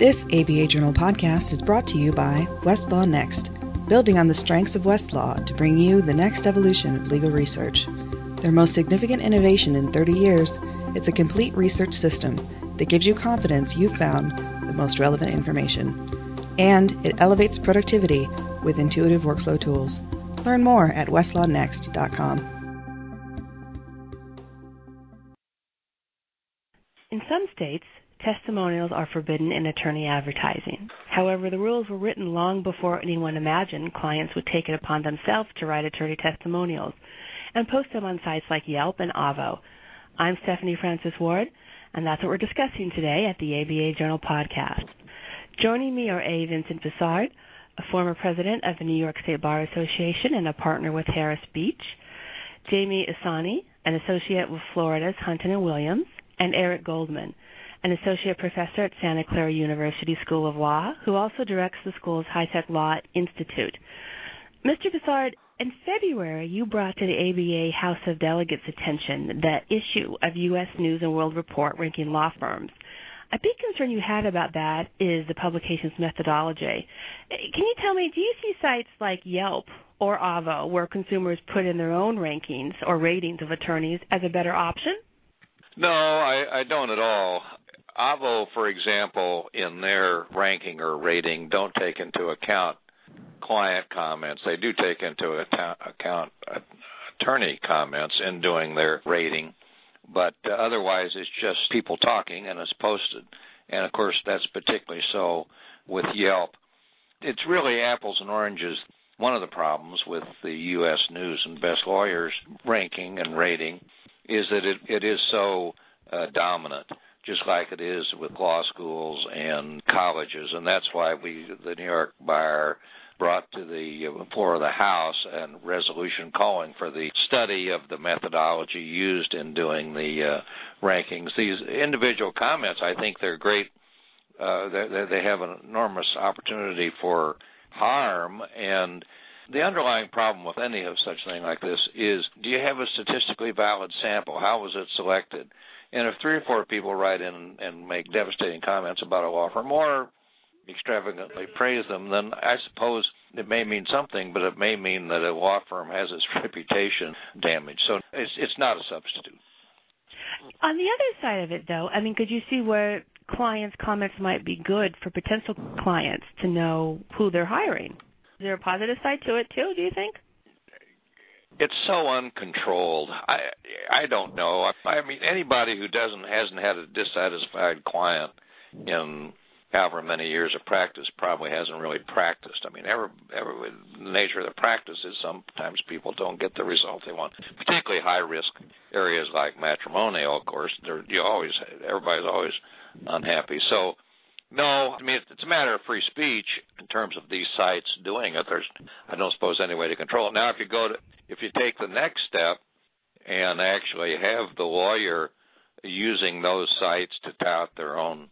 This ABA Journal podcast is brought to you by Westlaw Next, building on the strengths of Westlaw to bring you the next evolution of legal research. Their most significant innovation in 30 years, it's a complete research system that gives you confidence you've found the most relevant information. And it elevates productivity with intuitive workflow tools. Learn more at westlawnext.com. In some states, testimonials are forbidden in attorney advertising. However, the rules were written long before anyone imagined clients would take it upon themselves to write attorney testimonials and post them on sites like Yelp and Avvo. I'm Stephanie Francis Ward, and that's what we're discussing today at the ABA Journal podcast. Joining me are A. Vincent Buzard, a former president of the New York State Bar Association and a partner with Harris Beach, Jamie Isani, an associate with Florida's Hunton and Williams, and Eric Goldman, an associate professor at Santa Clara University School of Law, who also directs the school's High Tech Law Institute. Mr. Buzard, in February, you brought to the ABA House of Delegates' attention the issue of U.S. News and World Report ranking law firms. A big concern you had about that is the publication's methodology. Can you tell me, do you see sites like Yelp or Avvo where consumers put in their own rankings or ratings of attorneys as a better option? No, I, I don't at all. Avvo, for example, in their ranking or rating, don't take into account client comments. They do take into account attorney comments in doing their rating, but otherwise it's just people talking and it's posted. And of course, that's particularly so with Yelp. It's really apples and oranges. One of the problems with the U.S. News and Best Lawyers ranking and rating is that it, it is so uh, dominant, just like it is with law schools and colleges, and that's why we, the New York Bar, brought to the uh, floor of the House and resolution calling for the study of the methodology used in doing the uh, rankings. These individual comments, I think, they're great. Uh, they, they have an enormous opportunity for harm and the underlying problem with any of such thing like this is do you have a statistically valid sample? How was it selected? And if three or four people write in and make devastating comments about a law firm or extravagantly praise them, then I suppose it may mean something, but it may mean that a law firm has its reputation damaged. So it's it's not a substitute. On the other side of it, though, I mean, could you see where clients' comments might be good for potential clients to know who they're hiring? Is there a positive side to it too? Do you think? It's so uncontrolled. I I don't know. I, I mean, anybody who doesn't hasn't had a dissatisfied client in however many years of practice probably hasn't really practiced. I mean, every, every the nature of the practice is sometimes people don't get the result they want, particularly high risk areas like matrimonial. Of course, there you always everybody's always unhappy. So no, I mean it's a matter of free speech in terms of these sites doing it. There's, I don't suppose, any way to control it. Now, if you go to, if you take the next step and actually have the lawyer using those sites to tout their own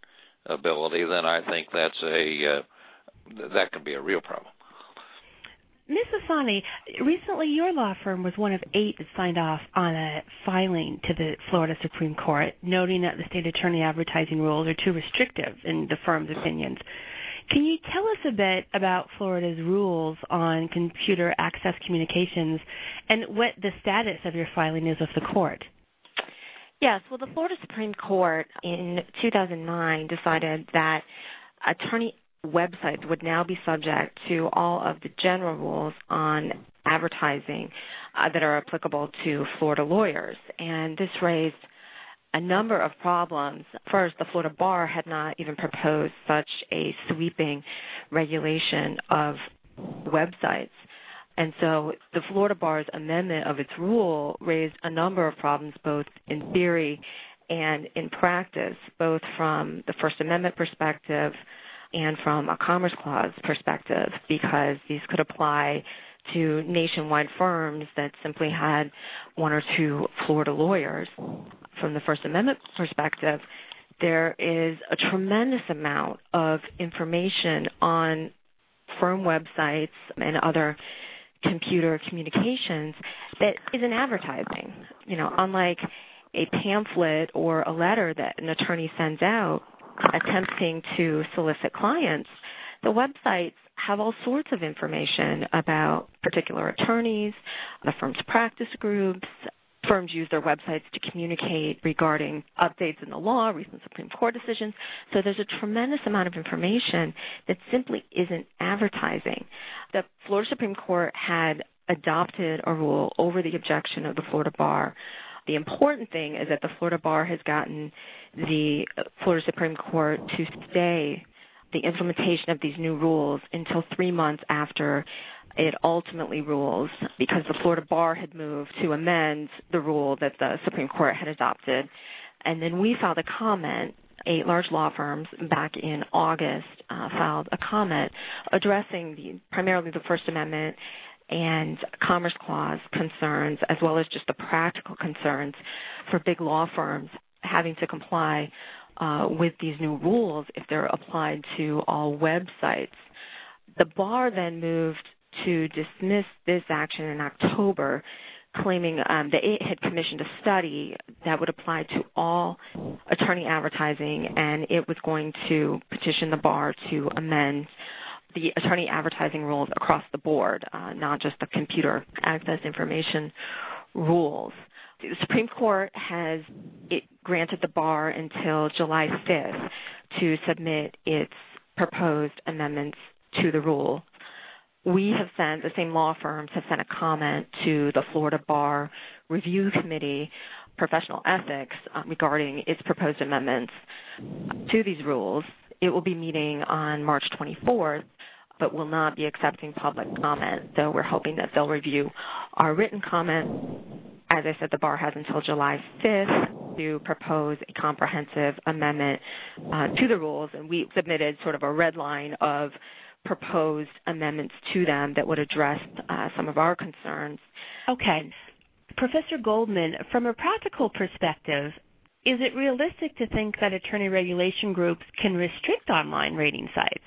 ability, then I think that's a uh, that can be a real problem. Ms. Isani, recently your law firm was one of eight that signed off on a filing to the Florida Supreme Court, noting that the state attorney advertising rules are too restrictive in the firm's opinions. Can you tell us a bit about Florida's rules on computer access communications and what the status of your filing is with the court? Yes, well, the Florida Supreme Court in 2009 decided that attorney websites would now be subject to all of the general rules on advertising uh, that are applicable to Florida lawyers. And this raised a number of problems. First, the Florida Bar had not even proposed such a sweeping regulation of websites. And so the Florida Bar's amendment of its rule raised a number of problems both in theory and in practice, both from the First Amendment perspective and from a Commerce Clause perspective, because these could apply to nationwide firms that simply had one or two Florida lawyers. From the First Amendment perspective, there is a tremendous amount of information on firm websites and other computer communications that isn't advertising. You know, unlike a pamphlet or a letter that an attorney sends out, attempting to solicit clients, the websites have all sorts of information about particular attorneys, the firm's practice groups. Firms use their websites to communicate regarding updates in the law, recent Supreme Court decisions. So there's a tremendous amount of information that simply isn't advertising. The Florida Supreme Court had adopted a rule over the objection of the Florida Bar. The important thing is that the Florida Bar has gotten the Florida Supreme Court to stay the implementation of these new rules until three months after it ultimately rules because the Florida Bar had moved to amend the rule that the Supreme Court had adopted. And then we filed a comment. Eight large law firms back in August uh, filed a comment addressing the, primarily the First Amendment and Commerce Clause concerns, as well as just the practical concerns for big law firms having to comply uh, with these new rules if they're applied to all websites. The bar then moved to dismiss this action in October, claiming um, that it had commissioned a study that would apply to all attorney advertising, and it was going to petition the bar to amend the attorney advertising rules across the board, uh, not just the computer access information rules. The Supreme Court has granted the bar until July 5th to submit its proposed amendments to the rule. We have sent, the same law firms have sent a comment to the Florida Bar Review Committee Professional Ethics uh, regarding its proposed amendments to these rules. It will be meeting on March 24th, but will not be accepting public comment. So we're hoping that they'll review our written comment as I said, the bar has until July 5th to propose a comprehensive amendment uh, to the rules, and we submitted sort of a red line of proposed amendments to them that would address uh, some of our concerns. Okay. Professor Goldman, from a practical perspective, is it realistic to think that attorney regulation groups can restrict online rating sites?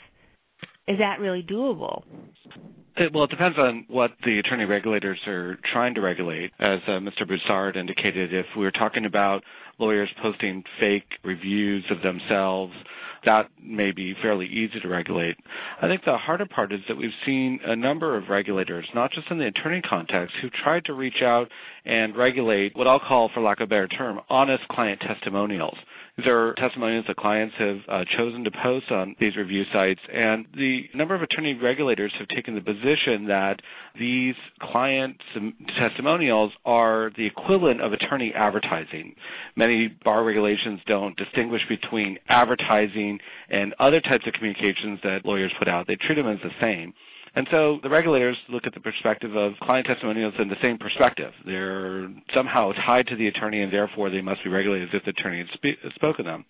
Is that really doable? It, well, it depends on what the attorney regulators are trying to regulate. As uh, Mr. Broussard indicated, if we're talking about lawyers posting fake reviews of themselves, that may be fairly easy to regulate. I think the harder part is that we've seen a number of regulators, not just in the attorney context, who've tried to reach out and regulate what I'll call, for lack of a better term, honest client testimonials. These are testimonials that clients have uh, chosen to post on these review sites, and the number of attorney regulators have taken the position that these client testimonials are the equivalent of attorney advertising. Many bar regulations don't distinguish between advertising and other types of communications that lawyers put out. They treat them as the same. And so the regulators look at the perspective of client testimonials in the same perspective. They're somehow tied to the attorney and therefore they must be regulated as if the attorney had spe- spoken them.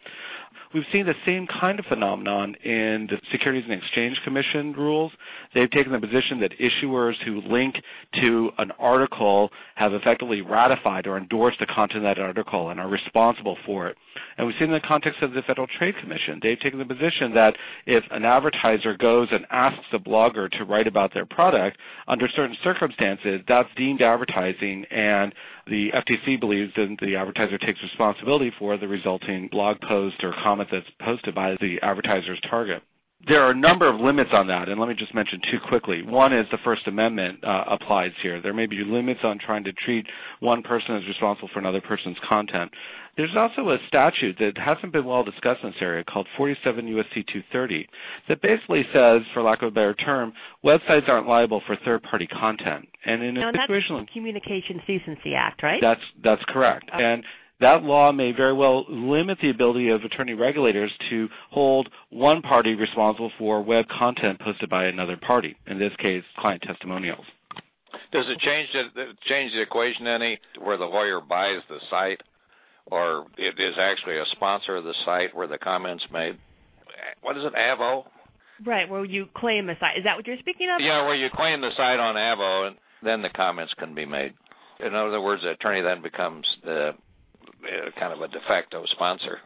We've seen the same kind of phenomenon in the Securities and Exchange Commission rules. They've taken the position that issuers who link to an article have effectively ratified or endorsed the content of that article and are responsible for it. And we've seen in the context of the Federal Trade Commission, they've taken the position that if an advertiser goes and asks a blogger to write about their product, under certain circumstances, that's deemed advertising and the FTC believes that the advertiser takes responsibility for the resulting blog post or comment that's posted by the advertiser's target. There are a number of limits on that, and let me just mention two quickly. One is the First Amendment uh, applies here. There may be limits on trying to treat one person as responsible for another person's content. There's also a statute that hasn't been well discussed in this area called 47 U.S.C. 230 that basically says, for lack of a better term, websites aren't liable for third-party content. And in a situation that's the Communications Decency Act, right? That's that's correct. Okay. And that law may very well limit the ability of attorney regulators to hold one party responsible for web content posted by another party, in this case, client testimonials. Does it change the change the equation any where the lawyer buys the site, or it is actually a sponsor of the site where the comments made? What is it, Avvo? Right, where you claim the site. Is that what you're speaking of? Yeah, where you claim the site on Avvo and then the comments can be made. In other words, the attorney then becomes the uh, kind of a de facto sponsor.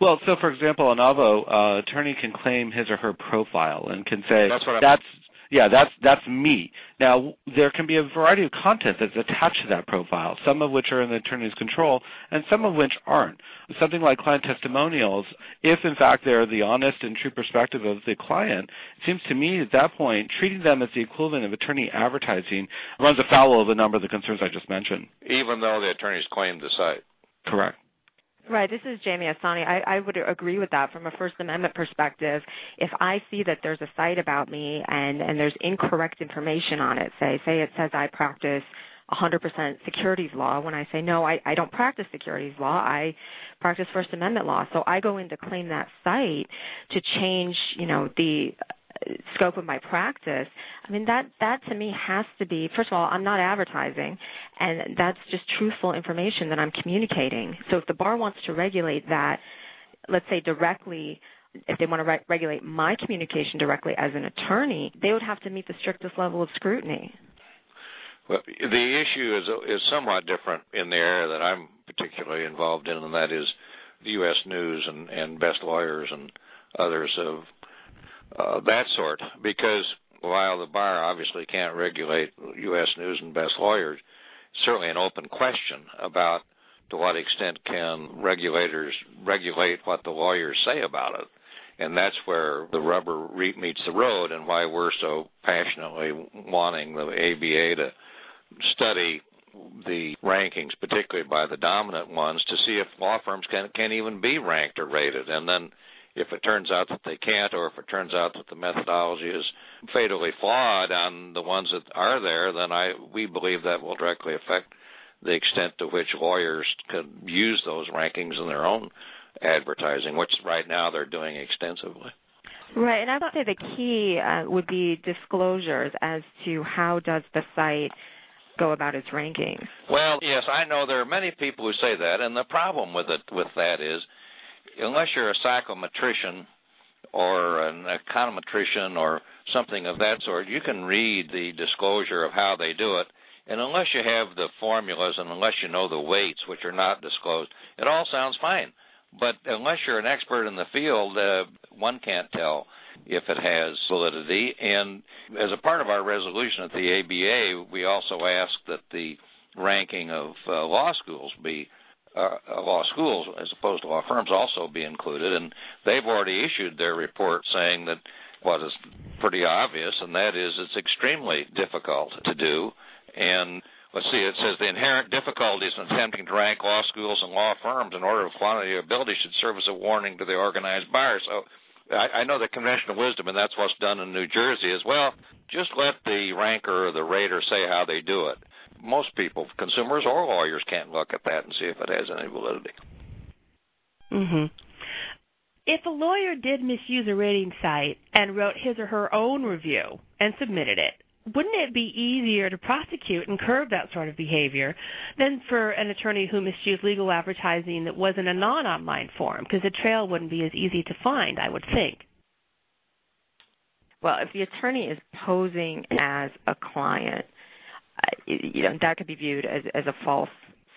Well, so for example, an Avvo uh, attorney can claim his or her profile and can say that's that's yeah, that's that's me. Now there can be a variety of content that's attached to that profile, some of which are in the attorney's control, and some of which aren't. Something like client testimonials, if in fact they're the honest and true perspective of the client, it seems to me at that point treating them as the equivalent of attorney advertising runs afoul of a number of the concerns I just mentioned. Even though the attorneys claim the site. Correct. Right. This is Jamie Isani. I, I would agree with that from a First Amendment perspective. If I see that there's a site about me and, and there's incorrect information on it, say, say it says I practice 100% securities law when I say, no, I, I don't practice securities law. I practice First Amendment law. So I go in to claim that site to change, you know, the scope of my practice, I mean that that to me has to be first of all, I'm not advertising and that's just truthful information that I'm communicating. So if the bar wants to regulate that, let's say directly if they want to re- regulate my communication directly as an attorney, they would have to meet the strictest level of scrutiny. Well, the issue is is somewhat different in the area that I'm particularly involved in, and that is the U.S. News and, and Best Lawyers and others have uh, that sort. Because while the bar obviously can't regulate U.S. News and Best Lawyers, certainly an open question about to what extent can regulators regulate what the lawyers say about it. And that's where the rubber meets the road, and why we're so passionately wanting the ABA to study the rankings, particularly by the dominant ones, to see if law firms can can even be ranked or rated, and then if it turns out that they can't, or if it turns out that the methodology is fatally flawed on the ones that are there, then I we believe that will directly affect the extent to which lawyers can use those rankings in their own advertising, which right now they're doing extensively. Right, and I would say the key uh, would be disclosures as to how does the site go about its ranking. Well, yes, I know there are many people who say that, and the problem with it with that is unless you're a psychometrician or an econometrician or something of that sort, you can read the disclosure of how they do it. And unless you have the formulas and unless you know the weights, which are not disclosed, it all sounds fine. But unless you're an expert in the field, uh, one can't tell if it has validity. And as a part of our resolution at the ABA, we also ask that the ranking of uh, law schools be uh, law schools as opposed to law firms also be included, and they've already issued their report saying that what is pretty obvious, and that is it's extremely difficult to do. And let's see, it says the inherent difficulties in attempting to rank law schools and law firms in order of quantity or ability should serve as a warning to the organized buyer. So I, I know the conventional wisdom, and that's what's done in New Jersey, as well. Just let the ranker or the rater say how they do it most people, consumers or lawyers, can't look at that and see if it has any validity. Mhm. If a lawyer did misuse a rating site and wrote his or her own review and submitted it, wouldn't it be easier to prosecute and curb that sort of behavior than for an attorney who misused legal advertising that was in a non-online form? Because the trail wouldn't be as easy to find, I would think. Well, if the attorney is posing as a client, you know that could be viewed as as a false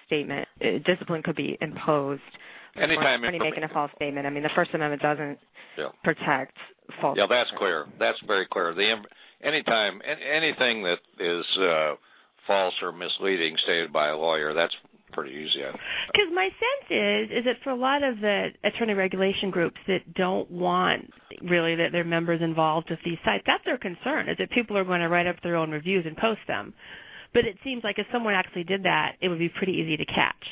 statement. Uh, discipline could be imposed. Anytime for making a false statement. I mean, the First Amendment doesn't yeah. protect false. Yeah, that's clear. That's very clear. Anytime anything that is uh, false or misleading stated by a lawyer, that's pretty easy. Because my sense is is that for a lot of the attorney regulation groups that don't want really that their members involved with these sites, that's their concern is that people are going to write up their own reviews and post them. But it seems like if someone actually did that, it would be pretty easy to catch.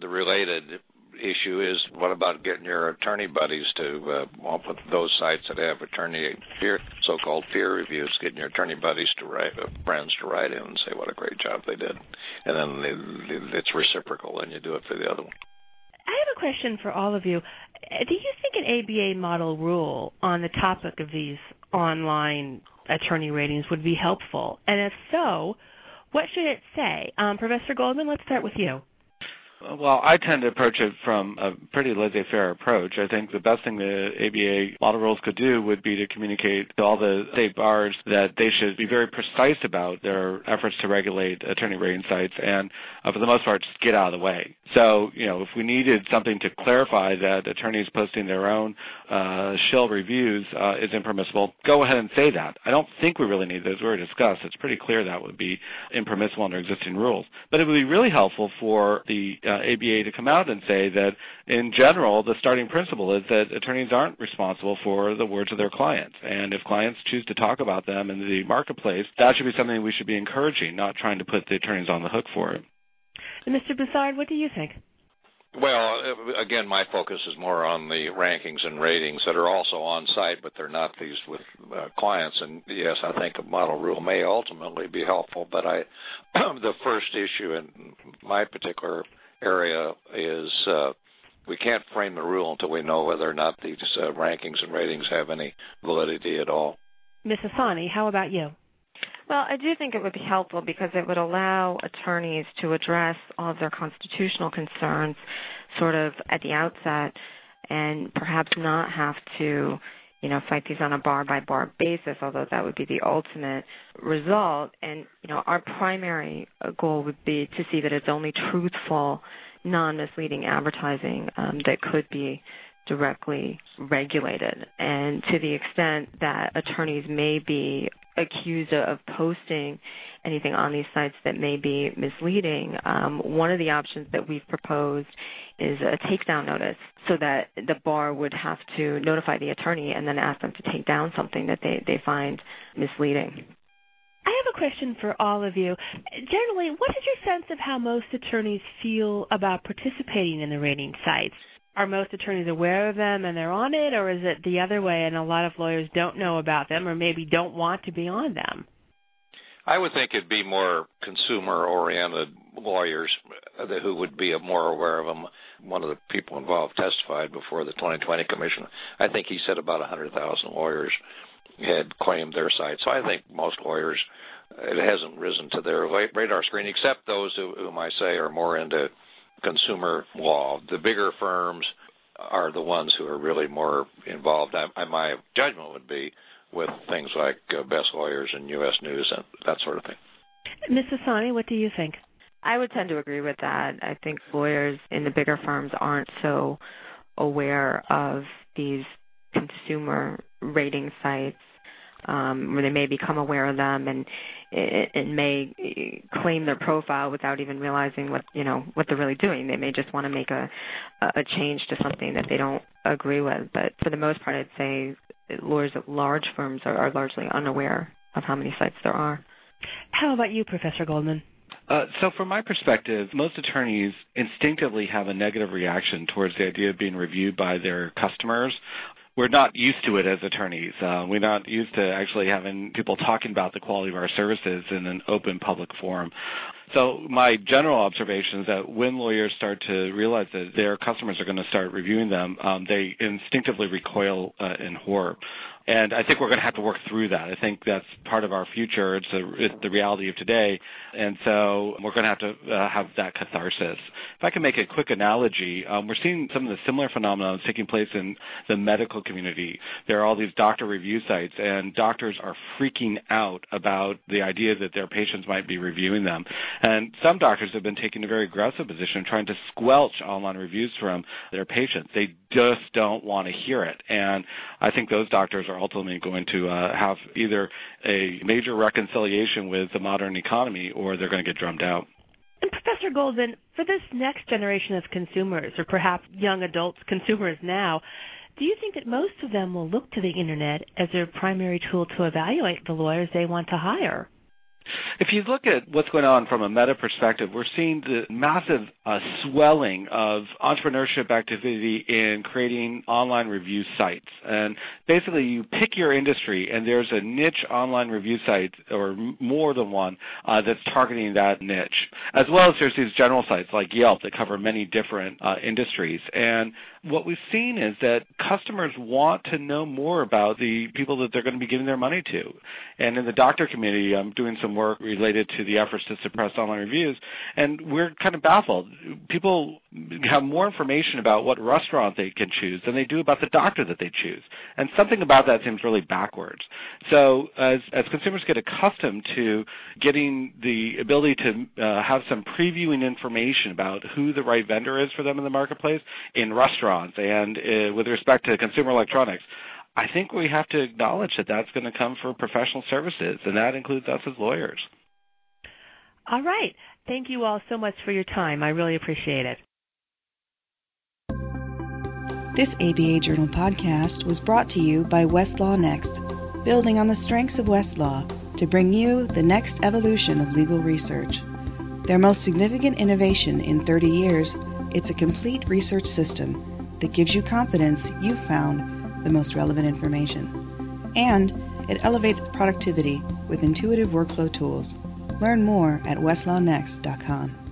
The related issue is what about getting your attorney buddies to uh, with those sites that have attorney fear, so-called peer reviews, getting your attorney buddies to write, uh, friends to write in and say what a great job they did, and then they, it's reciprocal, and you do it for the other one. I have a question for all of you. Do you think an ABA model rule on the topic of these online attorney ratings would be helpful? And if so, what should it say? Um, Professor Goldman, let's start with you. Well, I tend to approach it from a pretty laissez-faire approach. I think the best thing the ABA model rules could do would be to communicate to all the state bars that they should be very precise about their efforts to regulate attorney rating sites and, uh, for the most part, just get out of the way. So, you know, if we needed something to clarify that attorneys posting their own uh, shill reviews uh, is impermissible, go ahead and say that. I don't think we really need those. We already discussed. It's pretty clear that would be impermissible under existing rules. But it would be really helpful for the ABA to come out and say that, in general, the starting principle is that attorneys aren't responsible for the words of their clients. And if clients choose to talk about them in the marketplace, that should be something we should be encouraging, not trying to put the attorneys on the hook for it. Mr. Broussard, what do you think? Well, again, my focus is more on the rankings and ratings that are also on site, but they're not these with uh, clients. And yes, I think a model rule may ultimately be helpful, but I, the first issue in my particular area is uh, we can't frame the rule until we know whether or not these uh, rankings and ratings have any validity at all. Ms. Isani, how about you? Well, I do think it would be helpful because it would allow attorneys to address all of their constitutional concerns sort of at the outset and perhaps not have to, you know, fight these on a bar by bar basis, although that would be the ultimate result. And, you know, our primary goal would be to see that it's only truthful, non misleading advertising um, that could be directly regulated. And to the extent that attorneys may be accused of posting anything on these sites that may be misleading, um, one of the options that we've proposed is a takedown notice so that the bar would have to notify the attorney and then ask them to take down something that they, they find misleading. I have a question for all of you. Generally, what is your sense of how most attorneys feel about participating in the rating sites? Are most attorneys aware of them and they're on it, or is it the other way and a lot of lawyers don't know about them or maybe don't want to be on them? I would think it'd be more consumer-oriented lawyers who would be more aware of them. One of the people involved testified before the 2020 Commission. I think he said about 100,000 lawyers had claimed their site. So I think most lawyers, it hasn't risen to their radar screen, except those who, whom I say are more into consumer law. The bigger firms are the ones who are really more involved. I, my judgment would be with things like uh, Best Lawyers and U.S. News and that sort of thing. Ms. Isani, what do you think? I would tend to agree with that. I think lawyers in the bigger firms aren't so aware of these consumer rating sites um, where they may become aware of them and and may claim their profile without even realizing what you know what they're really doing. They may just want to make a a change to something that they don't agree with. But for the most part, I'd say lawyers at large firms are, are largely unaware of how many sites there are. How about you, Professor Goldman? Uh, so, from my perspective, most attorneys instinctively have a negative reaction towards the idea of being reviewed by their customers we're not used to it as attorneys. Uh, we're not used to actually having people talking about the quality of our services in an open public forum. So my general observation is that when lawyers start to realize that their customers are going to start reviewing them, um, they instinctively recoil uh, in horror. And I think we're going to have to work through that. I think that's part of our future. It's, a, it's the reality of today. And so we're going to have to uh, have that catharsis. If I can make a quick analogy, um, we're seeing some of the similar phenomena taking place in the medical community. There are all these doctor review sites, and doctors are freaking out about the idea that their patients might be reviewing them. And some doctors have been taking a very aggressive position trying to squelch online reviews from their patients. They just don't want to hear it. And I think those doctors are ultimately going to uh, have either a major reconciliation with the modern economy or they're going to get drummed out. And Professor Goldman, for this next generation of consumers, or perhaps young adults consumers now, do you think that most of them will look to the Internet as their primary tool to evaluate the lawyers they want to hire? If you look at what's going on from a meta perspective, we're seeing the massive uh, swelling of entrepreneurship activity in creating online review sites. And basically, you pick your industry, and there's a niche online review site, or more than one, uh, that's targeting that niche. As well as there's these general sites like Yelp that cover many different uh, industries. And what we've seen is that customers want to know more about the people that they're going to be giving their money to. And in the doctor community, I'm doing some work related to the efforts to suppress online reviews, and we're kind of baffled. People have more information about what restaurant they can choose than they do about the doctor that they choose, and something about that seems really backwards. So as as consumers get accustomed to getting the ability to uh, have some previewing information about who the right vendor is for them in the marketplace in restaurants and uh, with respect to consumer electronics, I think we have to acknowledge that that's going to come for professional services, and that includes us as lawyers. All right. Thank you all so much for your time. I really appreciate it. This ABA Journal podcast was brought to you by Westlaw Next, building on the strengths of Westlaw to bring you the next evolution of legal research. Their most significant innovation in 30 years, it's a complete research system that gives you confidence you've found the most relevant information. And it elevates productivity with intuitive workflow tools. Learn more at westlawnext.com.